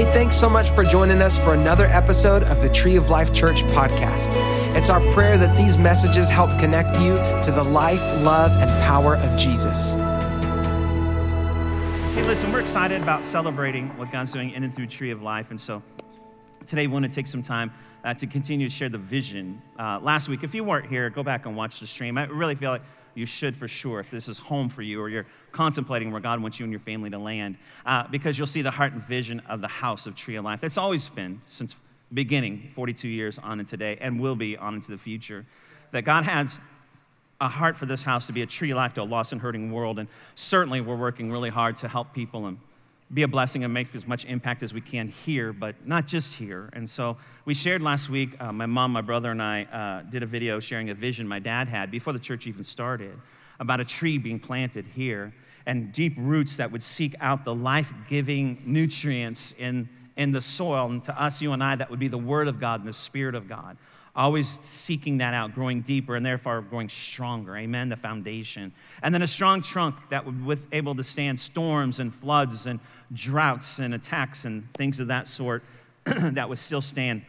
Hey, thanks so much for joining us for another episode of the Tree of Life Church podcast. It's our prayer that these messages help connect you to the life, love, and power of Jesus. Hey, listen, we're excited about celebrating what God's doing in and through Tree of Life. And so today we want to take some time uh, to continue to share the vision. Uh, last week, if you weren't here, go back and watch the stream. I really feel like you should for sure if this is home for you or you're contemplating where God wants you and your family to land, uh, because you'll see the heart and vision of the house of Tree of Life. It's always been since beginning, 42 years on into today, and will be on into the future. That God has a heart for this house to be a tree of life to a lost and hurting world. And certainly, we're working really hard to help people and be a blessing and make as much impact as we can here, but not just here. And so, we shared last week, uh, my mom, my brother, and I uh, did a video sharing a vision my dad had before the church even started about a tree being planted here and deep roots that would seek out the life giving nutrients in, in the soil. And to us, you and I, that would be the Word of God and the Spirit of God. Always seeking that out, growing deeper, and therefore growing stronger. Amen. The foundation. And then a strong trunk that would be able to stand storms and floods and droughts and attacks and things of that sort that would still stand.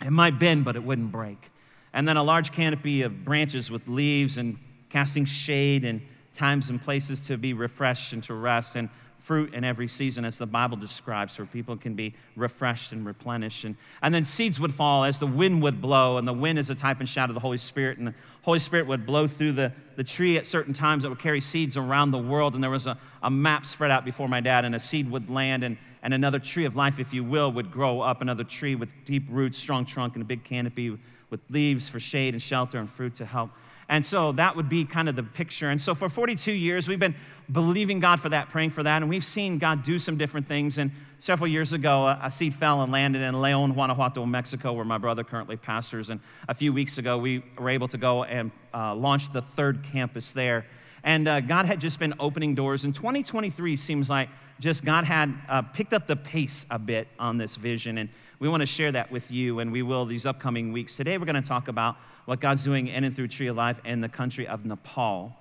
It might bend, but it wouldn't break. And then a large canopy of branches with leaves and casting shade and times and places to be refreshed and to rest, and fruit in every season, as the Bible describes, so people can be refreshed and replenished. And, and then seeds would fall as the wind would blow, and the wind is a type and shadow of the Holy Spirit, and the Holy Spirit would blow through the, the tree at certain times that would carry seeds around the world. And there was a, a map spread out before my dad, and a seed would land, and, and another tree of life, if you will, would grow up, another tree with deep roots, strong trunk, and a big canopy with leaves for shade and shelter and fruit to help and so that would be kind of the picture. And so for 42 years, we've been believing God for that, praying for that, and we've seen God do some different things. And several years ago, a seed fell and landed in Leon, Guanajuato, Mexico, where my brother currently pastors. And a few weeks ago, we were able to go and uh, launch the third campus there. And uh, God had just been opening doors. And 2023 seems like just God had uh, picked up the pace a bit on this vision. And we want to share that with you, and we will these upcoming weeks. Today, we're going to talk about what God's doing in and through Tree of Life in the country of Nepal.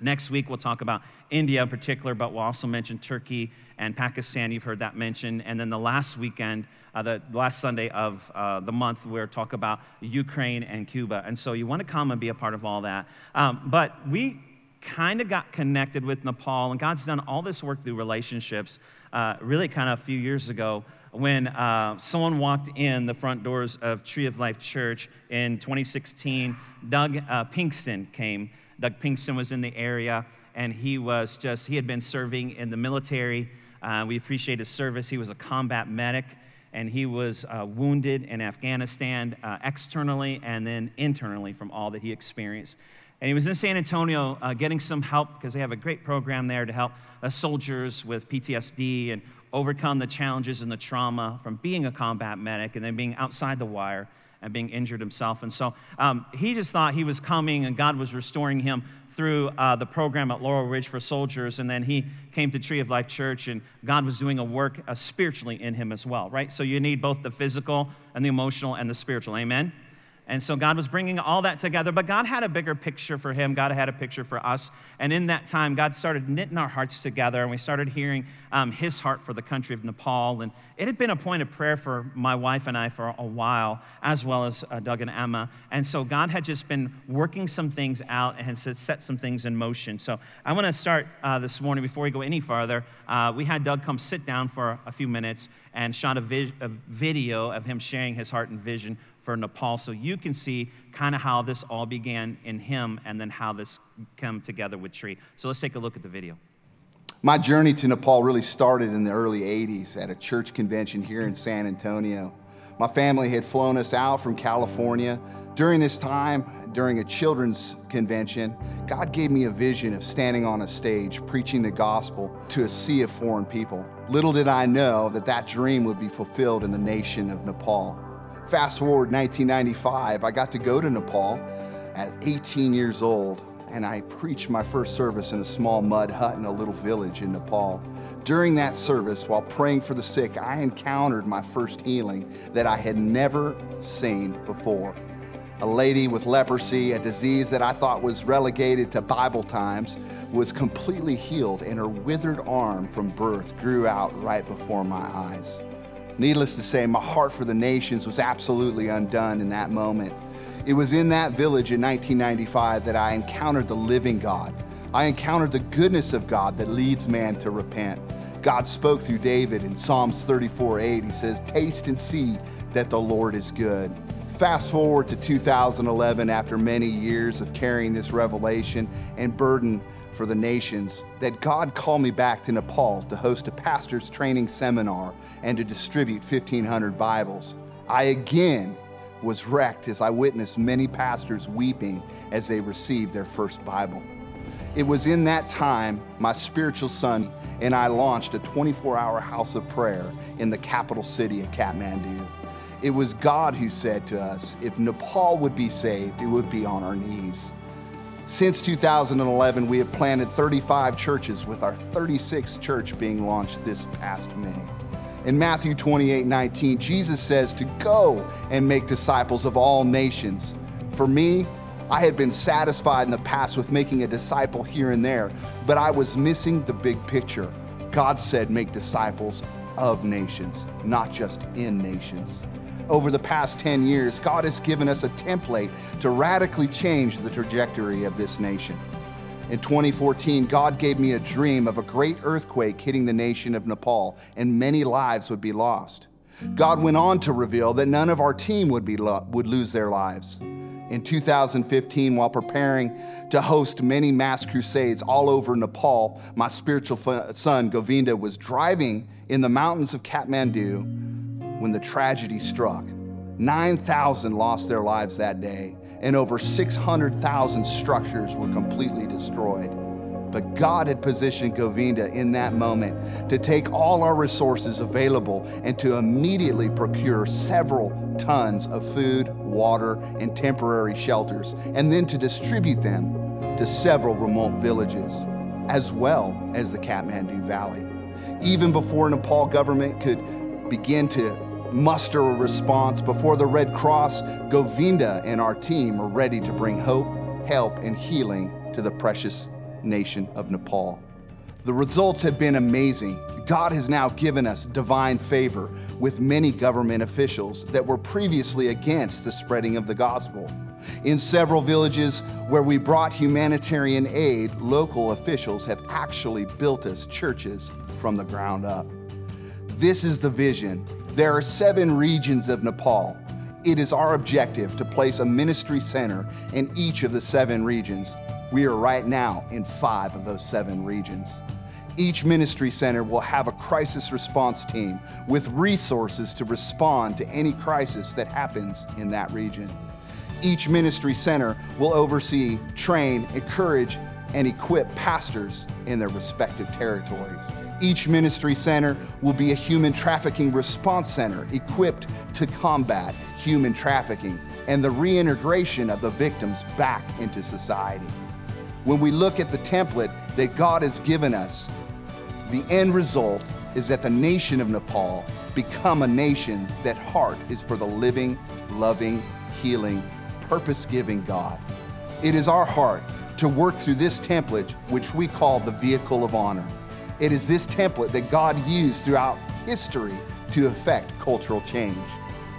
Next week, we'll talk about India in particular, but we'll also mention Turkey and Pakistan. You've heard that mentioned. And then the last weekend, uh, the last Sunday of uh, the month, we'll talk about Ukraine and Cuba. And so you want to come and be a part of all that. Um, but we kind of got connected with Nepal, and God's done all this work through relationships uh, really kind of a few years ago when uh, someone walked in the front doors of Tree of Life Church in 2016. Doug uh, Pinkston came. Doug Pinkston was in the area, and he was just, he had been serving in the military. Uh, we appreciate his service. He was a combat medic, and he was uh, wounded in Afghanistan uh, externally and then internally from all that he experienced. And he was in San Antonio uh, getting some help because they have a great program there to help soldiers with PTSD and overcome the challenges and the trauma from being a combat medic and then being outside the wire and being injured himself. And so um, he just thought he was coming and God was restoring him through uh, the program at Laurel Ridge for soldiers. And then he came to Tree of Life Church and God was doing a work uh, spiritually in him as well, right? So you need both the physical and the emotional and the spiritual. Amen? And so God was bringing all that together, but God had a bigger picture for him. God had a picture for us. And in that time, God started knitting our hearts together, and we started hearing um, his heart for the country of Nepal. And it had been a point of prayer for my wife and I for a while, as well as uh, Doug and Emma. And so God had just been working some things out and set some things in motion. So I want to start uh, this morning before we go any farther. Uh, we had Doug come sit down for a few minutes and shot a, vi- a video of him sharing his heart and vision for Nepal so you can see kind of how this all began in him and then how this came together with Tree. So let's take a look at the video. My journey to Nepal really started in the early 80s at a church convention here in San Antonio. My family had flown us out from California. During this time, during a children's convention, God gave me a vision of standing on a stage preaching the gospel to a sea of foreign people. Little did I know that that dream would be fulfilled in the nation of Nepal. Fast forward 1995, I got to go to Nepal at 18 years old, and I preached my first service in a small mud hut in a little village in Nepal. During that service, while praying for the sick, I encountered my first healing that I had never seen before. A lady with leprosy, a disease that I thought was relegated to Bible times, was completely healed, and her withered arm from birth grew out right before my eyes. Needless to say, my heart for the nations was absolutely undone in that moment. It was in that village in 1995 that I encountered the living God. I encountered the goodness of God that leads man to repent. God spoke through David in Psalms 34 8. He says, Taste and see that the Lord is good. Fast forward to 2011, after many years of carrying this revelation and burden for the nations, that God called me back to Nepal to host a pastor's training seminar and to distribute 1,500 Bibles. I again was wrecked as I witnessed many pastors weeping as they received their first Bible. It was in that time my spiritual son and I launched a 24 hour house of prayer in the capital city of Kathmandu. It was God who said to us, if Nepal would be saved, it would be on our knees. Since 2011, we have planted 35 churches, with our 36th church being launched this past May. In Matthew 28 19, Jesus says to go and make disciples of all nations. For me, I had been satisfied in the past with making a disciple here and there, but I was missing the big picture. God said, make disciples of nations, not just in nations over the past 10 years, God has given us a template to radically change the trajectory of this nation. In 2014, God gave me a dream of a great earthquake hitting the nation of Nepal, and many lives would be lost. God went on to reveal that none of our team would, be lo- would lose their lives. In 2015, while preparing to host many mass crusades all over Nepal, my spiritual son Govinda was driving in the mountains of Kathmandu when the tragedy struck. 9,000 lost their lives that day, and over 600,000 structures were completely destroyed. But God had positioned Govinda in that moment to take all our resources available and to immediately procure several tons of food, water, and temporary shelters, and then to distribute them to several remote villages, as well as the Kathmandu Valley. Even before Nepal government could begin to muster a response before the Red Cross, Govinda and our team are ready to bring hope, help, and healing to the precious nation of Nepal. The results have been amazing. God has now given us divine favor with many government officials that were previously against the spreading of the gospel. In several villages where we brought humanitarian aid, local officials have actually built us churches from the ground up. This is the vision there are seven regions of Nepal. It is our objective to place a ministry center in each of the seven regions. We are right now in five of those seven regions. Each ministry center will have a crisis response team with resources to respond to any crisis that happens in that region. Each ministry center will oversee, train, encourage, and equip pastors in their respective territories. Each ministry center will be a human trafficking response center equipped to combat human trafficking and the reintegration of the victims back into society. When we look at the template that God has given us, the end result is that the nation of Nepal become a nation that heart is for the living, loving, healing, purpose-giving God. It is our heart to work through this template, which we call the vehicle of honor. It is this template that God used throughout history to effect cultural change.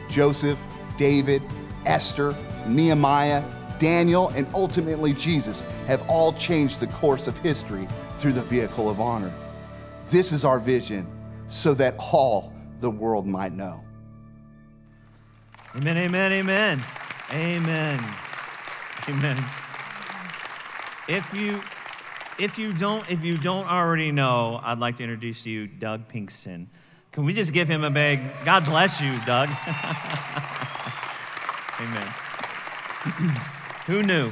Joseph, David, Esther, Nehemiah, Daniel, and ultimately Jesus have all changed the course of history through the vehicle of honor. This is our vision so that all the world might know. Amen, amen, amen. Amen. Amen. If you if you don't, if you don't already know, I'd like to introduce to you Doug Pinkston. Can we just give him a big God bless you, Doug? Amen. Who knew?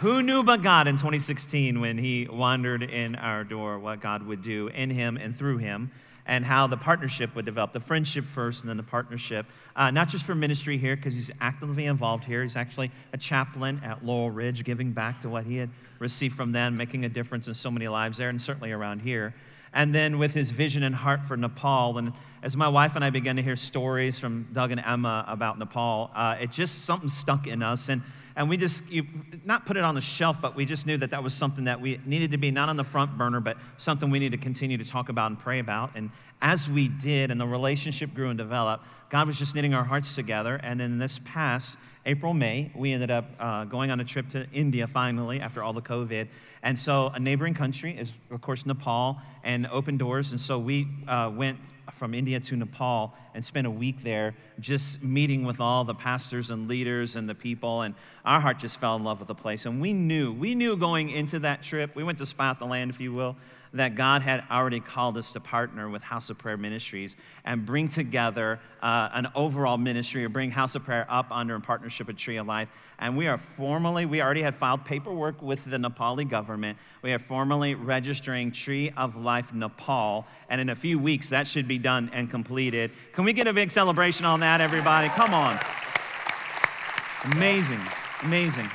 Who knew but God in 2016 when he wandered in our door what God would do in him and through him? and how the partnership would develop the friendship first and then the partnership, uh, not just for ministry here, because he's actively involved here. He's actually a chaplain at Laurel Ridge, giving back to what he had received from them, making a difference in so many lives there and certainly around here. And then with his vision and heart for Nepal. And as my wife and I began to hear stories from Doug and Emma about Nepal, uh, it just something stuck in us. And And we just, you, not put it on the shelf, but we just knew that that was something that we needed to be not on the front burner, but something we need to continue to talk about and pray about. And as we did, and the relationship grew and developed, God was just knitting our hearts together. And in this past April, May, we ended up uh, going on a trip to India finally after all the COVID. And so, a neighboring country is, of course, Nepal and open doors. And so, we uh, went from India to Nepal and spent a week there just meeting with all the pastors and leaders and the people. And our heart just fell in love with the place. And we knew, we knew going into that trip, we went to spot the land, if you will that God had already called us to partner with House of Prayer Ministries and bring together uh, an overall ministry or bring House of Prayer up under a partnership with Tree of Life. And we are formally, we already had filed paperwork with the Nepali government. We are formally registering Tree of Life Nepal. And in a few weeks, that should be done and completed. Can we get a big celebration on that, everybody? Come on. Amazing, amazing.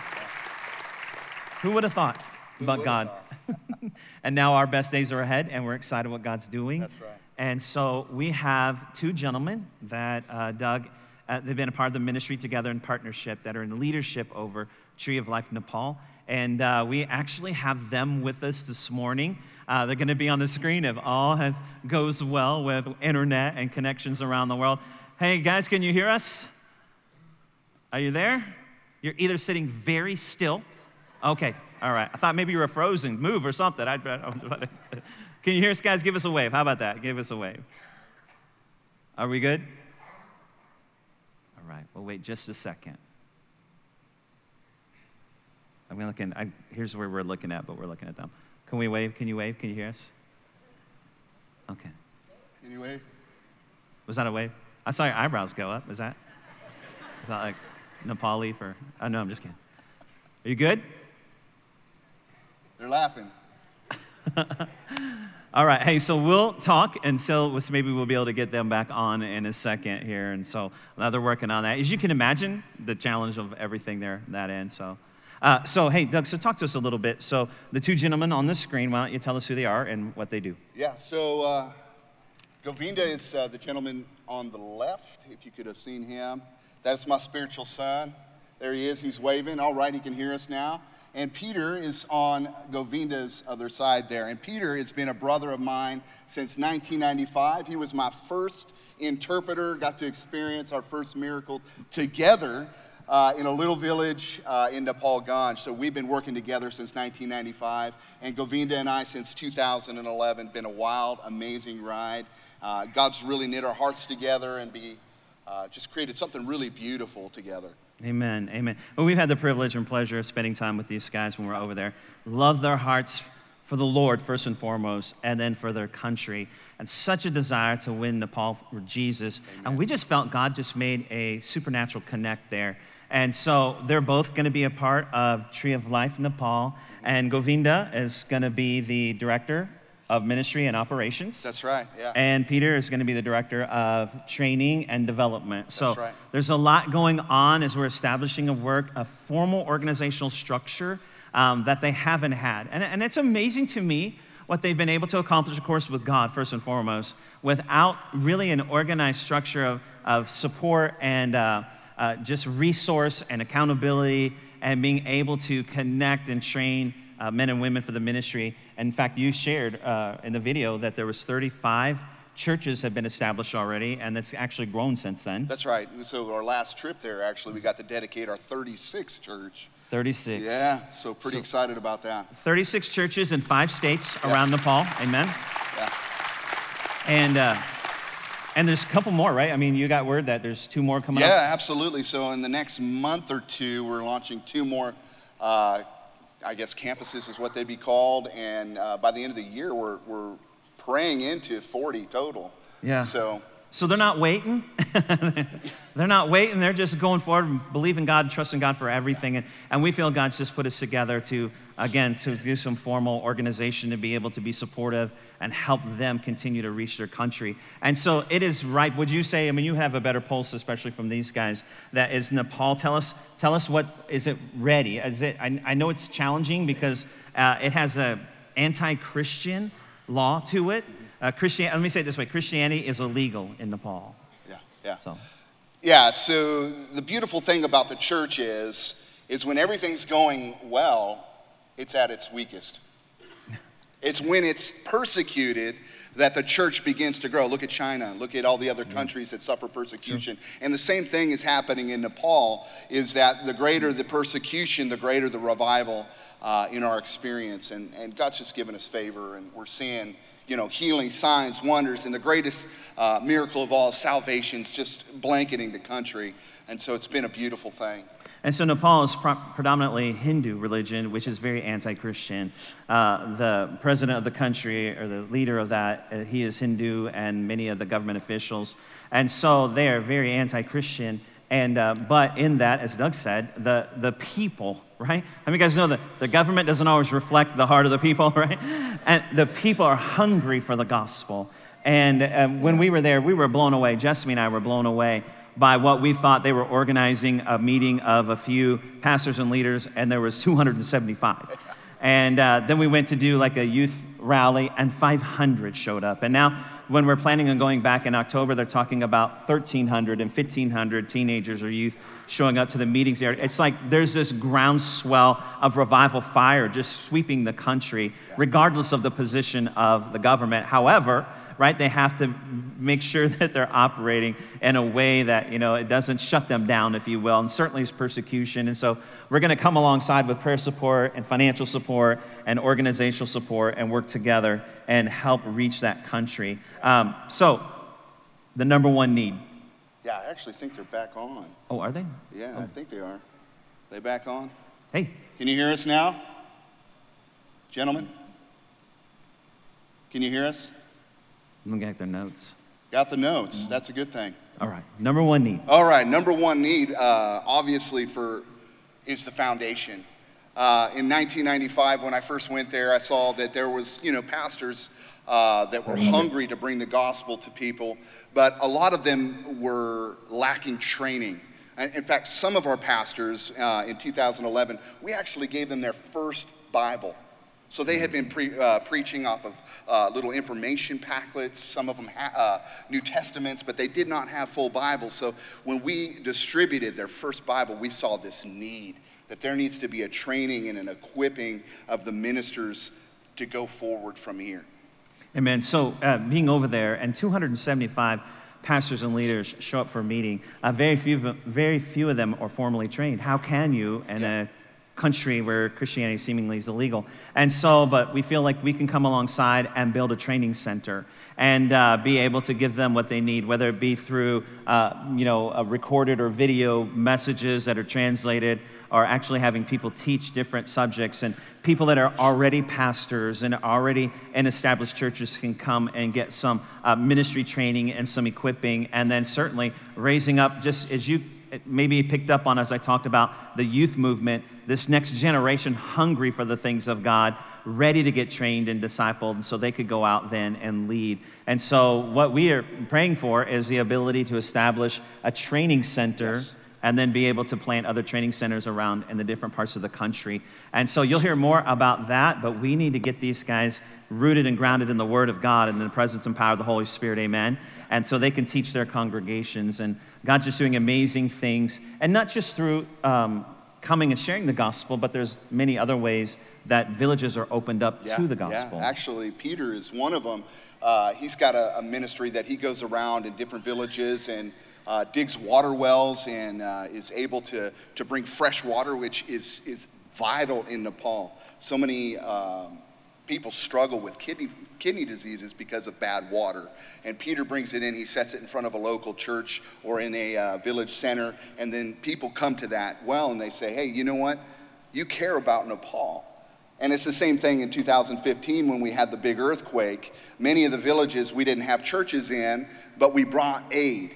Who would have thought but God? and now our best days are ahead, and we're excited what God's doing. That's right. And so we have two gentlemen that uh, Doug, uh, they've been a part of the ministry together in partnership that are in leadership over Tree of Life Nepal. And uh, we actually have them with us this morning. Uh, they're going to be on the screen if all has, goes well with internet and connections around the world. Hey, guys, can you hear us? Are you there? You're either sitting very still. Okay, all right. I thought maybe you were frozen. Move or something. I, can you hear us, guys? Give us a wave. How about that? Give us a wave. Are we good? All right. We'll wait just a second. I'm looking. I, here's where we're looking at, but we're looking at them. Can we wave? Can you wave? Can you hear us? Okay. Can you wave? Was that a wave? I saw your eyebrows go up. Is that? Is that like Nepali for? Oh no, I'm just kidding. Are you good? They're laughing. All right. Hey, so we'll talk until maybe we'll be able to get them back on in a second here. And so now they're working on that. As you can imagine, the challenge of everything there, that end. So, uh, so hey, Doug, so talk to us a little bit. So the two gentlemen on the screen, why don't you tell us who they are and what they do? Yeah, so uh, Govinda is uh, the gentleman on the left, if you could have seen him. That's my spiritual son. There he is. He's waving. All right, he can hear us now and Peter is on Govinda's other side there. And Peter has been a brother of mine since 1995. He was my first interpreter, got to experience our first miracle together uh, in a little village uh, in Nepal Ganj. So we've been working together since 1995, and Govinda and I since 2011. Been a wild, amazing ride. Uh, God's really knit our hearts together and be uh, just created something really beautiful together. Amen. Amen. Well, we've had the privilege and pleasure of spending time with these guys when we're over there. Love their hearts for the Lord, first and foremost, and then for their country. And such a desire to win Nepal for Jesus. Amen. And we just felt God just made a supernatural connect there. And so they're both going to be a part of Tree of Life Nepal. And Govinda is going to be the director of ministry and operations. That's right, yeah. And Peter is going to be the director of training and development. So right. there's a lot going on as we're establishing a work, a formal organizational structure um, that they haven't had. And, and it's amazing to me what they've been able to accomplish, of course, with God, first and foremost, without really an organized structure of, of support and uh, uh, just resource and accountability and being able to connect and train uh, men and women for the ministry. And in fact, you shared uh, in the video that there was 35 churches have been established already, and that's actually grown since then. That's right. So our last trip there, actually, we got to dedicate our 36th church. 36. Yeah, so pretty so excited about that. 36 churches in five states yeah. around Nepal. Amen. Yeah. And uh, and there's a couple more, right? I mean, you got word that there's two more coming yeah, up. Yeah, absolutely. So in the next month or two, we're launching two more uh, I guess campuses is what they'd be called. And uh, by the end of the year, we're, we're praying into 40 total. Yeah. So, so they're not waiting. they're not waiting. They're just going forward believing God, trusting God for everything. And, and we feel God's just put us together to, again, to do some formal organization to be able to be supportive and help them continue to reach their country. And so it is right. Would you say, I mean, you have a better pulse, especially from these guys, that is Nepal. Tell us, tell us what, is it ready? Is it, I, I know it's challenging because uh, it has a anti-Christian law to it. Uh, Christian, let me say it this way Christianity is illegal in Nepal. Yeah, yeah. So. Yeah, so the beautiful thing about the church is is when everything's going well, it's at its weakest. It's when it's persecuted that the church begins to grow. Look at China. Look at all the other countries that suffer persecution. Sure. And the same thing is happening in Nepal. Is that the greater the persecution, the greater the revival uh, in our experience. And, and God's just given us favor, and we're seeing you know, healing signs, wonders, and the greatest uh, miracle of all, salvations just blanketing the country. And so it's been a beautiful thing. And so Nepal is predominantly Hindu religion, which is very anti Christian. Uh, the president of the country, or the leader of that, uh, he is Hindu, and many of the government officials. And so they are very anti Christian. And, uh, but in that, as Doug said, the, the people, right? How many guys know that the government doesn't always reflect the heart of the people, right? And the people are hungry for the gospel. And uh, when we were there, we were blown away. Jesse and I were blown away by what we thought they were organizing a meeting of a few pastors and leaders, and there was 275. And uh, then we went to do like a youth rally, and 500 showed up. And now, when we're planning on going back in October, they're talking about 1,300 and 1,500 teenagers or youth showing up to the meetings there. It's like there's this groundswell of revival fire just sweeping the country, regardless of the position of the government. However, right? They have to make sure that they're operating in a way that, you know, it doesn't shut them down, if you will, and certainly is persecution. And so we're going to come alongside with prayer support and financial support and organizational support and work together and help reach that country. Um, so, the number one need. Yeah, I actually think they're back on. Oh, are they? Yeah, oh. I think they are. They back on? Hey. Can you hear us now? Gentlemen? Can you hear us? I'm looking at their notes. Got the notes. That's a good thing. All right. Number one need. All right. Number one need, uh, obviously, for is the foundation. Uh, in 1995, when I first went there, I saw that there was, you know, pastors uh, that were hungry to bring the gospel to people, but a lot of them were lacking training. In fact, some of our pastors uh, in 2011, we actually gave them their first Bible. So they had been pre, uh, preaching off of uh, little information packets, some of them ha- uh, New Testaments, but they did not have full Bibles. So when we distributed their first Bible, we saw this need that there needs to be a training and an equipping of the ministers to go forward from here. Amen. So uh, being over there, and 275 pastors and leaders show up for a meeting. Uh, very few, very few of them are formally trained. How can you, in yeah. a country where Christianity seemingly is illegal. And so, but we feel like we can come alongside and build a training center and uh, be able to give them what they need, whether it be through, uh, you know, recorded or video messages that are translated, or actually having people teach different subjects. And people that are already pastors and already in established churches can come and get some uh, ministry training and some equipping, and then certainly raising up, just as you maybe picked up on as I talked about the youth movement, this next generation hungry for the things of God, ready to get trained and discipled so they could go out then and lead. And so, what we are praying for is the ability to establish a training center. Yes. And then be able to plant other training centers around in the different parts of the country. And so you'll hear more about that, but we need to get these guys rooted and grounded in the Word of God and in the presence and power of the Holy Spirit. Amen. And so they can teach their congregations. And God's just doing amazing things, and not just through um, coming and sharing the gospel, but there's many other ways that villages are opened up yeah, to the gospel. Yeah, actually, Peter is one of them. Uh, he's got a, a, ministry that he goes around in different villages and uh, digs water wells and uh, is able to, to bring fresh water, which is, is vital in Nepal. So many um, people struggle with kidney, kidney diseases because of bad water. And Peter brings it in, he sets it in front of a local church or in a uh, village center, and then people come to that well and they say, hey, you know what? You care about Nepal. And it's the same thing in 2015 when we had the big earthquake. Many of the villages we didn't have churches in, but we brought aid.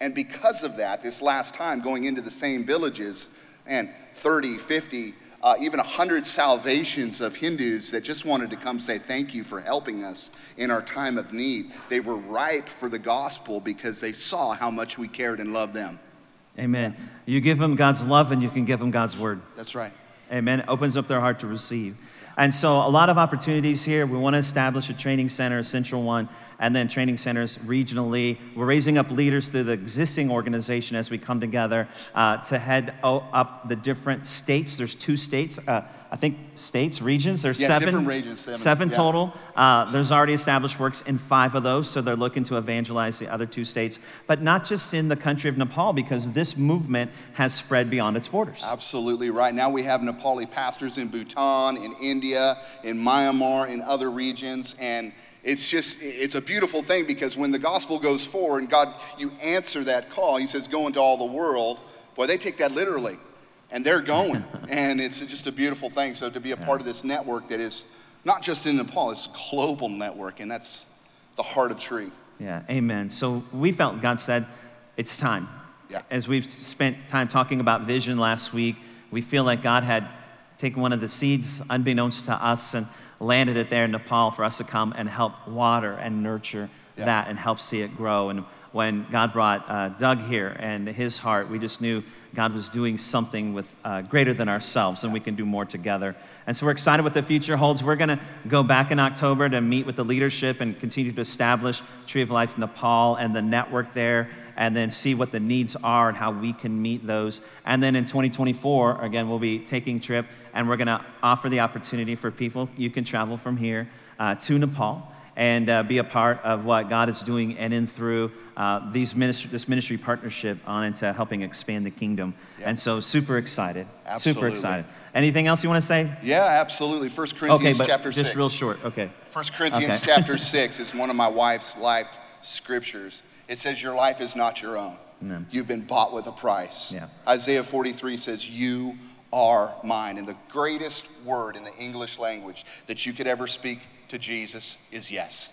And because of that, this last time going into the same villages, and 30, 50, uh, even 100 salvations of Hindus that just wanted to come say thank you for helping us in our time of need. They were ripe for the gospel because they saw how much we cared and loved them. Amen. You give them God's love and you can give them God's word. That's right. Amen. It opens up their heart to receive. And so, a lot of opportunities here. We want to establish a training center, a central one, and then training centers regionally. We're raising up leaders through the existing organization as we come together uh, to head up the different states. There's two states. Uh, I think states, regions. There's Yeah, seven, different regions, seven, seven yeah. total. Uh, there's already established works in five of those, so they're looking to evangelize the other two states, but not just in the country of Nepal, because this movement has spread beyond its borders. Absolutely right. Now we have Nepali pastors in Bhutan, in India, in Myanmar, in other regions, and it's just it's a beautiful thing because when the gospel goes forward and God you answer that call, He says, "Go into all the world." Boy, they take that literally, and they're going, and it's just a beautiful thing. So to be a part of this network that is not just in Nepal, it's a global network, and that's the heart of Tree. Yeah, amen. So we felt God said, it's time. Yeah. As we've spent time talking about vision last week, we feel like God had taken one of the seeds, unbeknownst to us, and landed it there in Nepal for us to come and help water and nurture Yeah. that and help see it grow. And when God brought uh, Doug here and his heart, we just knew God was doing something with uh, greater than ourselves, and we can do more together. And so we're excited what the future holds. We're going to go back in October to meet with the leadership and continue to establish Tree of Life Nepal and the network there, and then see what the needs are and how we can meet those. And then in 2024, again, we'll be taking trip, and we're going to offer the opportunity for people. You can travel from here uh, to Nepal and uh, be a part of what God is doing and in through uh, these ministry, this ministry partnership on into helping expand the kingdom. Yeah. And so, super excited. Super excited. Anything else you want to say? Yeah, absolutely. First Okay, Corinthians but chapter just six. real short. Okay. 1 Corinthians Okay. chapter 6 is one of my wife's life scriptures. It says, Your life is not your own. Amen. You've been bought with a price. Yeah. Isaiah 43 says, You are mine. And the greatest word in the English language that you could ever speak to Jesus is yes.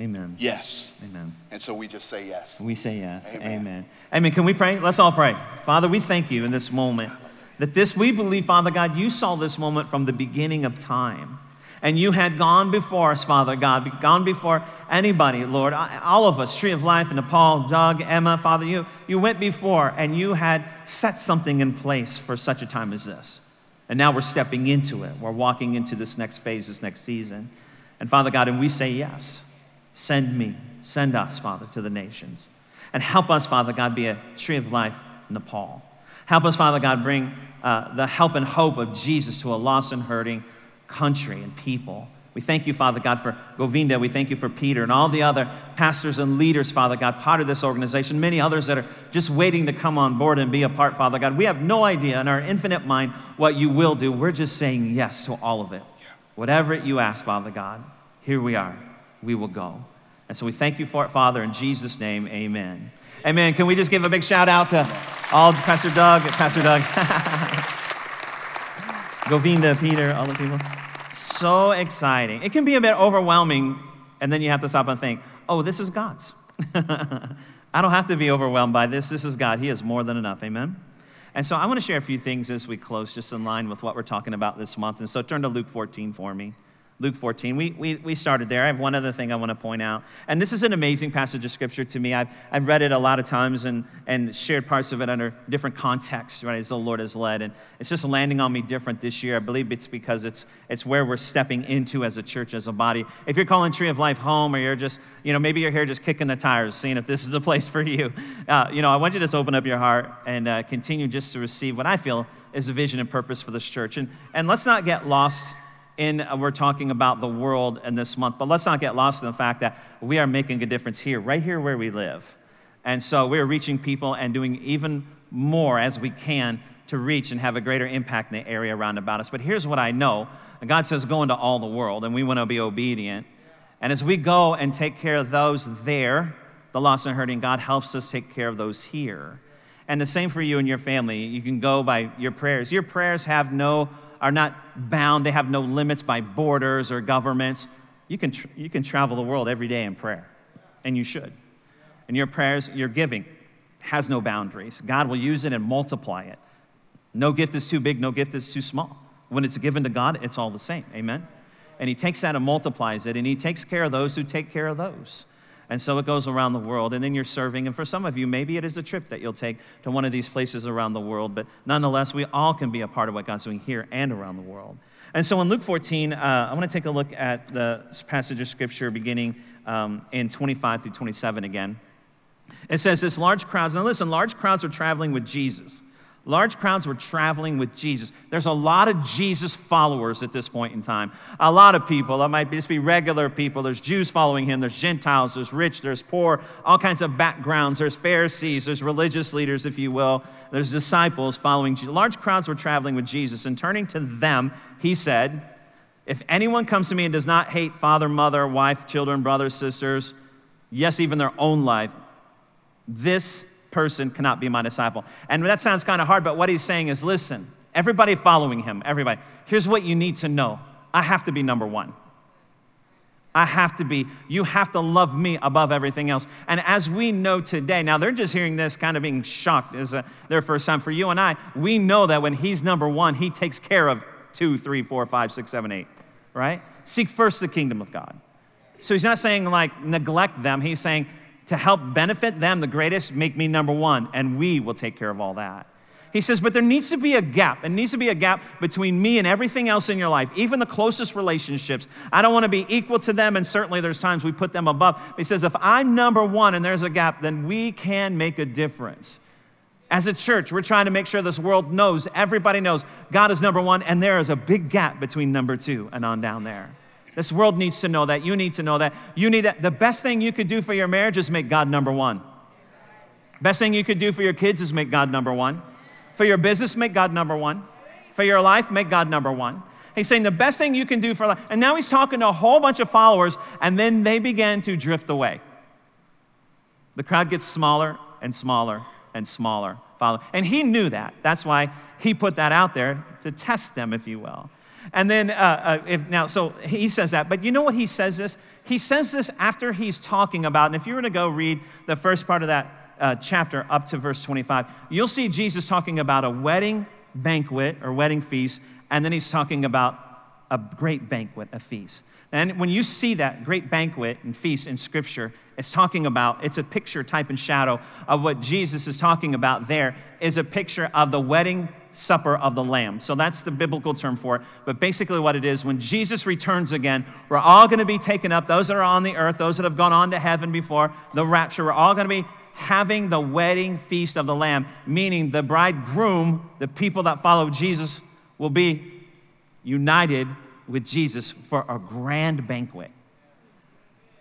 Amen. Yes. Amen. And so we just say yes. We say yes. Amen. Amen. Amen. Can we pray? Let's all pray. Father, we thank you in this moment that this, we believe, Father God, you saw this moment from the beginning of time. And you had gone before us, Father God, gone before anybody, Lord, all of us, Tree of Life, and Nepal, Doug, Emma, Father, you, you went before and you had set something in place for such a time as this. And now we're stepping into it. We're walking into this next phase, this next season. And Father God, and we say yes. Send me, send us, Father, to the nations. And help us, Father God, be a tree of life, Nepal. Help us, Father God, bring uh, the help and hope of Jesus to a lost and hurting country and people. We thank you, Father God, for Govinda. We thank you for Peter and all the other pastors and leaders, Father God, part of this organization, many others that are just waiting to come on board and be a part, Father God. We have no idea in our infinite mind what you will do. We're just saying yes to all of it. Whatever you ask, Father God, here we are. We will go. And so we thank you for it, Father, in Jesus' name, amen. Amen. Can we just give a big shout out to all Pastor Doug, Pastor Doug, Govinda, Peter, all the people? So exciting. It can be a bit overwhelming, and then you have to stop and think, oh, this is God's. I don't have to be overwhelmed by this. This is God. He is more than enough. Amen. And so I want to share a few things as we close, just in line with what we're talking about this month. And so turn to Luke 14 for me. Luke 14. We, we, we started there. I have one other thing I want to point out. And this is an amazing passage of scripture to me. I've, I've read it a lot of times and, and shared parts of it under different contexts, right, as the Lord has led. And it's just landing on me different this year. I believe it's because it's, it's where we're stepping into as a church, as a body. If you're calling Tree of Life home or you're just, you know, maybe you're here just kicking the tires, seeing if this is a place for you, uh, you know, I want you to just open up your heart and uh, continue just to receive what I feel is a vision and purpose for this church. And, and let's not get lost in uh, we're talking about the world in this month. But let's not get lost in the fact that we are making a difference here right here where we live. And so we're reaching people and doing even more as we can to reach and have a greater impact in the area around about us. But here's what i know. God says go into all the world and we want to be obedient. And as we go and take care of those there the lost and hurting god helps us take care of those here. And the same for you and your family. You can go by your prayers. Your prayers have no are not bound, they have no limits by borders or governments. You can, tr- you can travel the world every day in prayer, and you should. And your prayers, your giving has no boundaries. God will use it and multiply it. No gift is too big, no gift is too small. When it's given to God, it's all the same. Amen? And He takes that and multiplies it, and He takes care of those who take care of those. And so it goes around the world, and then you're serving. And for some of you, maybe it is a trip that you'll take to one of these places around the world. But nonetheless, we all can be a part of what God's doing here and around the world. And so in Luke 14, uh, I want to take a look at the passage of scripture beginning um, in 25 through 27 again. It says this large crowds, now listen, large crowds are traveling with Jesus. Large crowds were traveling with Jesus. There's a lot of Jesus followers at this point in time. A lot of people. That might just be regular people. There's Jews following him. There's Gentiles. There's rich. There's poor. All kinds of backgrounds. There's Pharisees. There's religious leaders, if you will. There's disciples following Jesus. Large crowds were traveling with Jesus. And turning to them, he said, If anyone comes to me and does not hate father, mother, wife, children, brothers, sisters, yes, even their own life, this person cannot be my disciple. And that sounds kind of hard, but what he's saying is listen, everybody following him, everybody, here's what you need to know I have to be number one. I have to be, you have to love me above everything else. And as we know today, now they're just hearing this kind of being shocked as a, uh, their first time. For you and I, we know that when he's number one, he takes care of two, three, four, five, six, seven, eight, right? Seek first the kingdom of God. So he's not saying like neglect them, he's saying to help benefit them the greatest, make me number one, and we will take care of all that. He says, but there needs to be a gap. It needs to be a gap between me and everything else in your life, even the closest relationships. I don't want to be equal to them, and certainly there's times we put them above. He says, if I'm number one and there's a gap, then we can make a difference. As a church, we're trying to make sure this world knows, everybody knows, God is number one, and there is a big gap between number two and on down there. This world needs to know that. You need to know that. You need that. The best thing you could do for your marriage is make God number one. Best thing you could do for your kids is make God number one. For your business, make God number one. For your life, make God number one. He's saying the best thing you can do for life. And now he's talking to a whole bunch of followers, and then they began to drift away. The crowd gets smaller and smaller and smaller. Follow. And he knew that. That's why he put that out there to test them, if you will. And then, uh, uh, if, now, so he says that, but you know what he says this? He says this after he's talking about, and if you were to go read the first part of that uh, chapter up to verse 25, you'll see Jesus talking about a wedding banquet or wedding feast, and then he's talking about a great banquet, a feast. And when you see that great banquet and feast in Scripture, it's talking about, it's a picture, type, and shadow of what Jesus is talking about there, is a picture of the wedding supper of the Lamb. So that's the biblical term for it. But basically, what it is, when Jesus returns again, we're all going to be taken up. Those that are on the earth, those that have gone on to heaven before the rapture, we're all going to be having the wedding feast of the Lamb, meaning the bridegroom, the people that follow Jesus, will be united with Jesus for a grand banquet.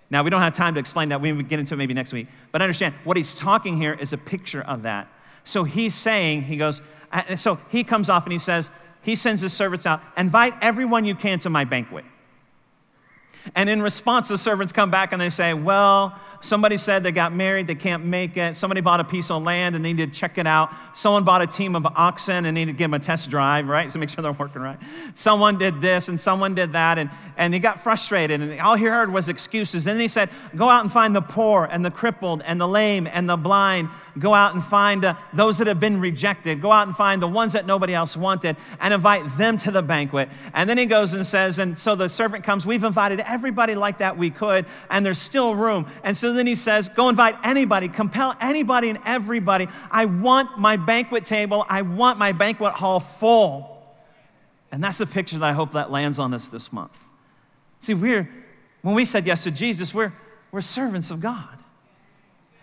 Now, we don't have time to explain that. We can get into it maybe next week. But understand, what he's talking here is a picture of that. So he's saying, he goes, uh, so he comes off and he says, he sends his servants out, invite everyone you can to my banquet. And in response, the servants come back and they say, Well, somebody said they got married, they can't make it. Somebody bought a piece of land and they need to check it out. Someone bought a team of oxen and needed to give them a test drive, right? So make sure they're working right. Someone did this and someone did that. And, and he got frustrated and all he heard was excuses. Then he said, Go out and find the poor and the crippled and the lame and the blind. Go out and find uh, those that have been rejected. Go out and find the ones that nobody else wanted and invite them to the banquet. And then he goes and says, And so the servant comes, We've invited everybody like that we could, and there's still room. And so then he says, Go invite anybody, compel anybody and everybody. I want my banquet table, I want my banquet hall full. And that's a picture that I hope that lands on us this month. See, we're, when we said yes to Jesus, we're, we're servants of God.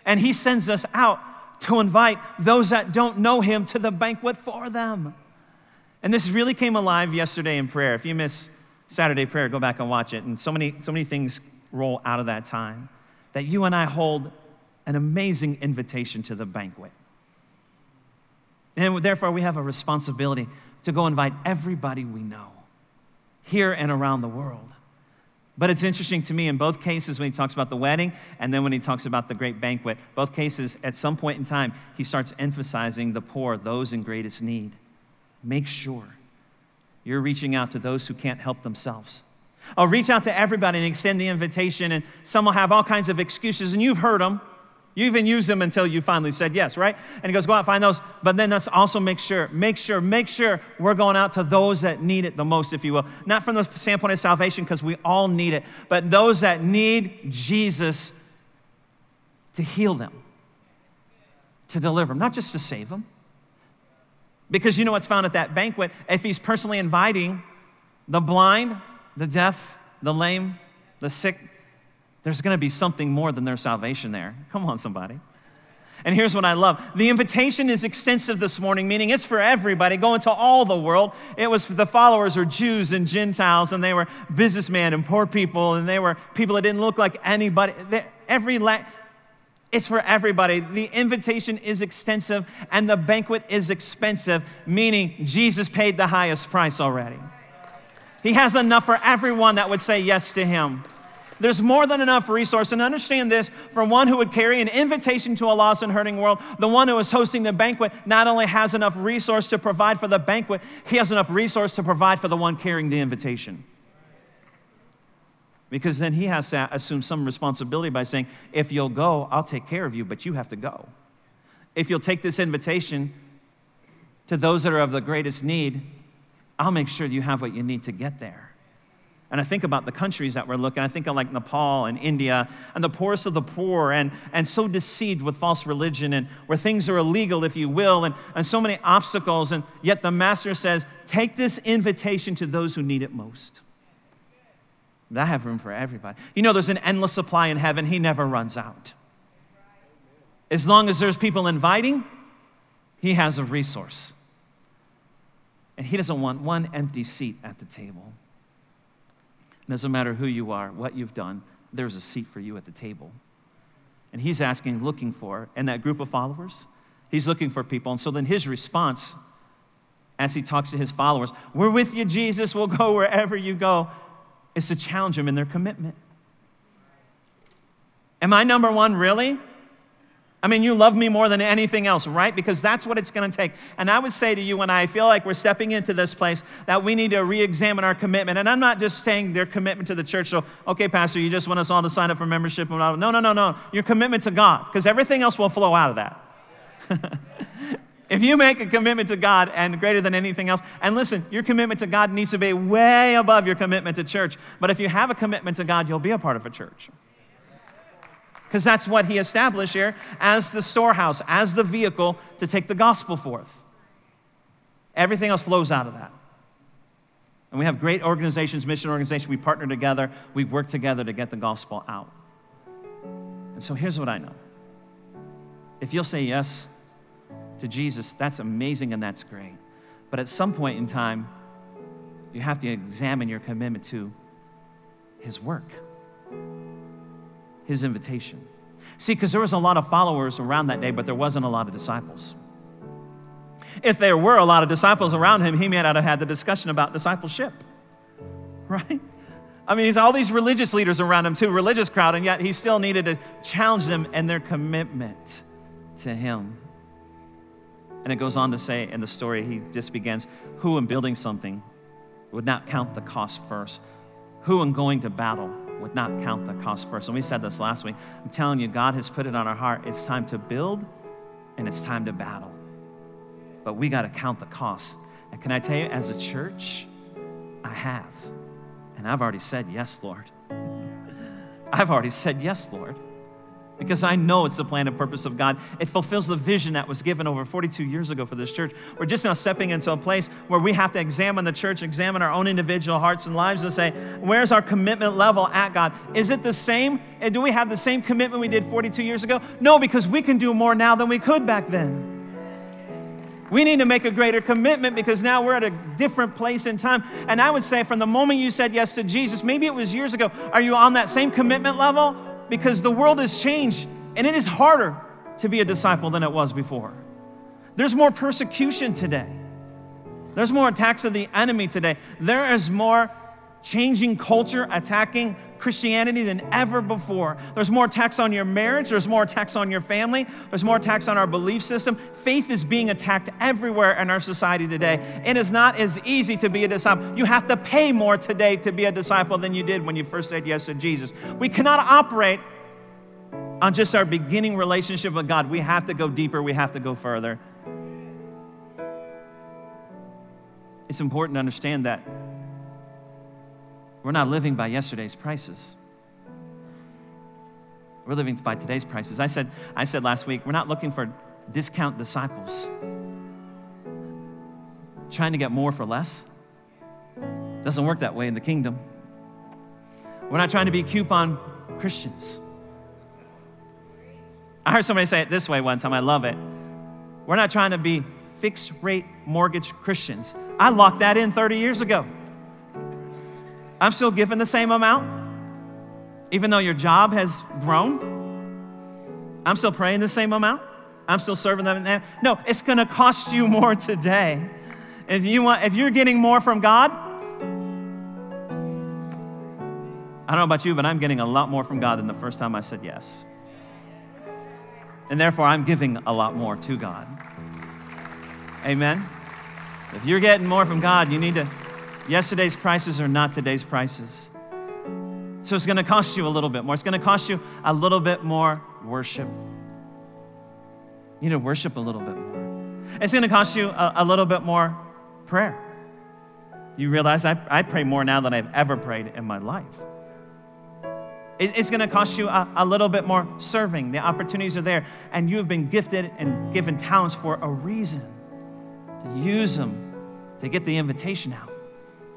And he sends us out to invite those that don't know him to the banquet for them. And this really came alive yesterday in prayer. If you miss Saturday prayer, go back and watch it. And so many, so many things roll out of that time that you and I hold an amazing invitation to the banquet. And therefore, we have a responsibility to go invite everybody we know here and around the world. But it's interesting to me in both cases when he talks about the wedding and then when he talks about the great banquet, both cases, at some point in time, he starts emphasizing the poor, those in greatest need. Make sure you're reaching out to those who can't help themselves. I'll reach out to everybody and extend the invitation, and some will have all kinds of excuses, and you've heard them. You even use them until you finally said yes, right? And he goes, go out find those. But then let's also make sure, make sure, make sure we're going out to those that need it the most, if you will. Not from the standpoint of salvation, because we all need it, but those that need Jesus to heal them, to deliver them, not just to save them. Because you know what's found at that banquet? If he's personally inviting, the blind, the deaf, the lame, the sick, there's going to be something more than their salvation there. Come on, somebody. And here's what I love the invitation is extensive this morning, meaning it's for everybody, go into all the world. It was the followers were Jews and Gentiles, and they were businessmen and poor people, and they were people that didn't look like anybody. Every la- it's for everybody. The invitation is extensive, and the banquet is expensive, meaning Jesus paid the highest price already. He has enough for everyone that would say yes to him. There's more than enough resource. And understand this from one who would carry an invitation to a lost and hurting world, the one who is hosting the banquet not only has enough resource to provide for the banquet, he has enough resource to provide for the one carrying the invitation. Because then he has to assume some responsibility by saying, if you'll go, I'll take care of you, but you have to go. If you'll take this invitation to those that are of the greatest need, I'll make sure you have what you need to get there. And I think about the countries that we're looking, I think of like Nepal and India and the poorest of the poor and, and so deceived with false religion and where things are illegal, if you will, and, and so many obstacles. And yet the master says, take this invitation to those who need it most. I have room for everybody. You know, there's an endless supply in heaven, he never runs out. As long as there's people inviting, he has a resource. And he doesn't want one empty seat at the table. It doesn't matter who you are, what you've done, there's a seat for you at the table. And he's asking, looking for, and that group of followers, he's looking for people. And so then his response, as he talks to his followers, We're with you, Jesus, we'll go wherever you go, is to challenge them in their commitment. Am I number one, really? I mean, you love me more than anything else, right? Because that's what it's going to take. And I would say to you, when I feel like we're stepping into this place, that we need to re examine our commitment. And I'm not just saying their commitment to the church. So, okay, Pastor, you just want us all to sign up for membership. No, no, no, no. Your commitment to God, because everything else will flow out of that. if you make a commitment to God and greater than anything else, and listen, your commitment to God needs to be way above your commitment to church. But if you have a commitment to God, you'll be a part of a church because that's what he established here as the storehouse, as the vehicle to take the gospel forth. Everything else flows out of that. And we have great organizations, mission organizations. We partner together, we work together to get the gospel out. And so here's what I know if you'll say yes to Jesus, that's amazing and that's great. But at some point in time, you have to examine your commitment to his work his invitation. See, because there was a lot of followers around that day, but there wasn't a lot of disciples. If there were a lot of disciples around him, he may not have had the discussion about discipleship, right? I mean, he's all these religious leaders around him too, religious crowd, and yet he still needed to challenge them and their commitment to him. And it goes on to say in the story, he just begins, who in building something would not count the cost first? Who in going to battle would not count the cost first. And we said this last week. I'm telling you, God has put it on our heart. It's time to build and it's time to battle. But we got to count the cost. And can I tell you, as a church, I have. And I've already said, Yes, Lord. I've already said, Yes, Lord because I know it's the plan and purpose of God. It fulfills the vision that was given over 42 years ago for this church. We're just now stepping into a place where we have to examine the church, examine our own individual hearts and lives, and say, where's our commitment level at God? Is it the same? And do we have the same commitment we did 42 years ago? No, because we can do more now than we could back then. We need to make a greater commitment because now we're at a different place in time. And I would say, from the moment you said yes to Jesus, maybe it was years ago, are you on that same commitment level? Because the world has changed and it is harder to be a disciple than it was before. There's more persecution today. There's more attacks of the enemy today. There is more changing culture attacking Christianity than ever before. There's more attacks on your marriage, there's more attacks on your family, there's more attacks on our belief system. Faith is being attacked everywhere in our society today. It is not as easy to be a disciple. You have to pay more today to be a disciple than you did when you first said yes to Jesus. We cannot operate on just our beginning relationship with God. We have to go deeper, we have to go further. It's important to understand that we're not living by yesterday's prices. We're living by today's prices. I said, I said last week, we're not looking for discount disciples. Trying to get more for less. Doesn't work that way in the kingdom. We're not trying to be coupon Christians. I heard somebody say it this way one time, I love it. We're not trying to be fixed rate mortgage Christians. I locked that in 30 years ago. I'm still giving the same amount, even though your job has grown. I'm still praying the same amount. I'm still serving them. No, it's going to cost you more today. If you want, if you're getting more from God, I don't know about you, but I'm getting a lot more from God than the first time I said yes. And therefore, I'm giving a lot more to God. Amen. If you're getting more from God, you need to, yesterday's prices are not today's prices. So it's going to cost you a little bit more. It's going to cost you a little bit more worship. You need to worship a little bit more. It's going to cost you a, a little bit more prayer. You realize I, I pray more now than I've ever prayed in my life. It, it's going to cost you a, a little bit more serving. The opportunities are there, and you have been gifted and given talents for a reason to use them to get the invitation out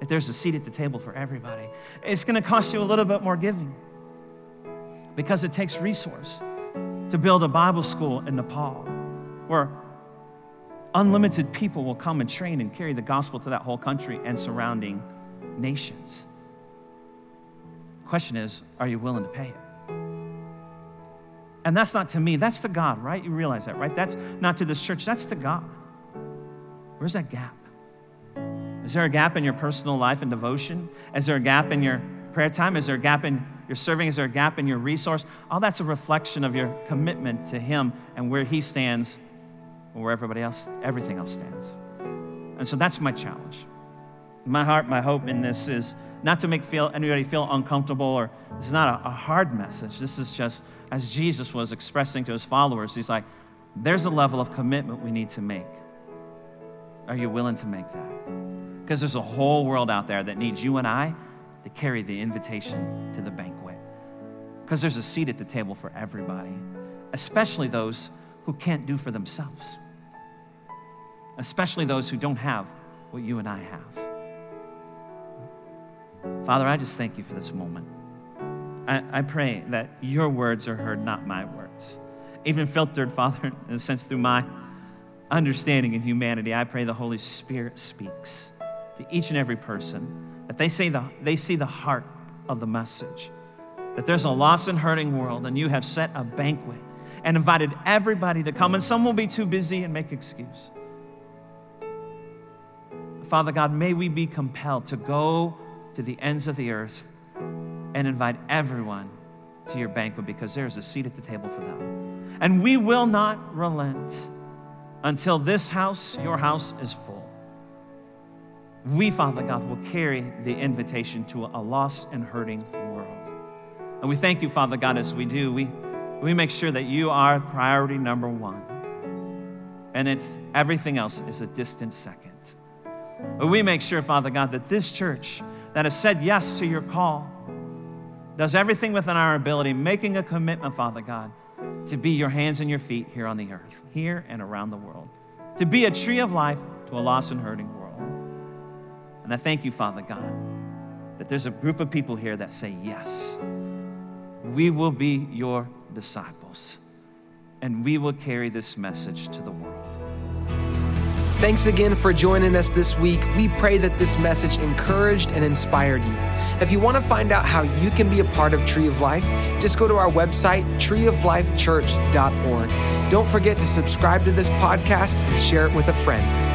if there's a seat at the table for everybody. It's going to cost you a little bit more giving because it takes resource to build a Bible school in Nepal where unlimited people will come and train and carry the gospel to that whole country and surrounding nations. The question is, are you willing to pay it? And that's not to me, that's to God, right? You realize that, right? That's not to this church, that's to God. Where's that gap? Is there a gap in your personal life and devotion? Is there a gap in your prayer time? Is there a gap in your serving? Is there a gap in your resource? All that's a reflection of your commitment to Him and where He stands, or where everybody else, everything else stands. And so that's my challenge. My heart, my hope in this is not to make feel anybody feel uncomfortable or this is not a, a hard message. This is just as Jesus was expressing to his followers, he's like, there's a level of commitment we need to make. Are you willing to make that? Because there's a whole world out there that needs you and I to carry the invitation to the banquet. Because there's a seat at the table for everybody, especially those who can't do for themselves, especially those who don't have what you and I have. Father, I just thank you for this moment. I, I pray that your words are heard, not my words. Even filtered, Father, in a sense, through my understanding and humanity, I pray the Holy Spirit speaks to each and every person, that they, say the, they see the heart of the message, that there's a lost and hurting world, and you have set a banquet and invited everybody to come, and some will be too busy and make excuse. Father God, may we be compelled to go to the ends of the earth and invite everyone to your banquet because there is a seat at the table for them. And we will not relent until this house, your house, is full. We, Father God, will carry the invitation to a lost and hurting world. And we thank you, Father God, as we do. We, we make sure that you are priority number one. And it's everything else is a distant second. But we make sure, Father God, that this church that has said yes to your call does everything within our ability, making a commitment, Father God, to be your hands and your feet here on the earth, here and around the world, to be a tree of life to a lost and hurting world. And I thank you, Father God, that there's a group of people here that say, Yes, we will be your disciples, and we will carry this message to the world. Thanks again for joining us this week. We pray that this message encouraged and inspired you. If you want to find out how you can be a part of Tree of Life, just go to our website, treeoflifechurch.org. Don't forget to subscribe to this podcast and share it with a friend.